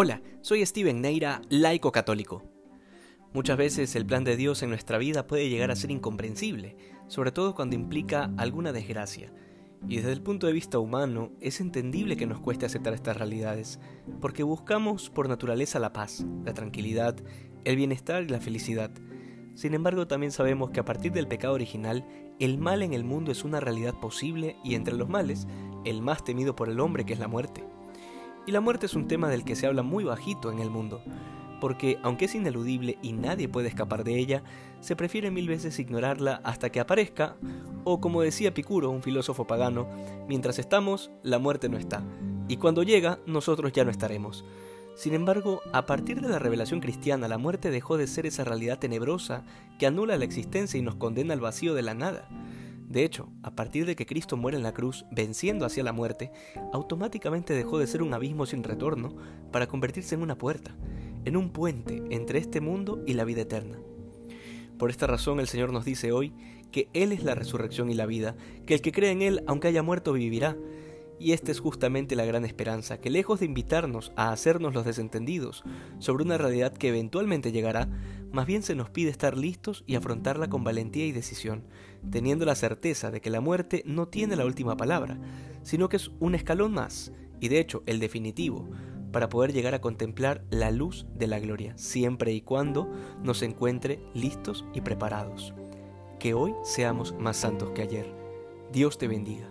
Hola, soy Steven Neira, laico católico. Muchas veces el plan de Dios en nuestra vida puede llegar a ser incomprensible, sobre todo cuando implica alguna desgracia. Y desde el punto de vista humano es entendible que nos cueste aceptar estas realidades, porque buscamos por naturaleza la paz, la tranquilidad, el bienestar y la felicidad. Sin embargo, también sabemos que a partir del pecado original, el mal en el mundo es una realidad posible y entre los males, el más temido por el hombre que es la muerte. Y la muerte es un tema del que se habla muy bajito en el mundo, porque aunque es ineludible y nadie puede escapar de ella, se prefiere mil veces ignorarla hasta que aparezca, o como decía Picuro, un filósofo pagano, mientras estamos, la muerte no está, y cuando llega, nosotros ya no estaremos. Sin embargo, a partir de la revelación cristiana, la muerte dejó de ser esa realidad tenebrosa que anula la existencia y nos condena al vacío de la nada. De hecho, a partir de que Cristo muere en la cruz, venciendo hacia la muerte, automáticamente dejó de ser un abismo sin retorno para convertirse en una puerta, en un puente entre este mundo y la vida eterna. Por esta razón el Señor nos dice hoy que Él es la resurrección y la vida, que el que cree en Él, aunque haya muerto, vivirá, y esta es justamente la gran esperanza, que lejos de invitarnos a hacernos los desentendidos sobre una realidad que eventualmente llegará, más bien se nos pide estar listos y afrontarla con valentía y decisión, teniendo la certeza de que la muerte no tiene la última palabra, sino que es un escalón más, y de hecho el definitivo, para poder llegar a contemplar la luz de la gloria, siempre y cuando nos encuentre listos y preparados. Que hoy seamos más santos que ayer. Dios te bendiga.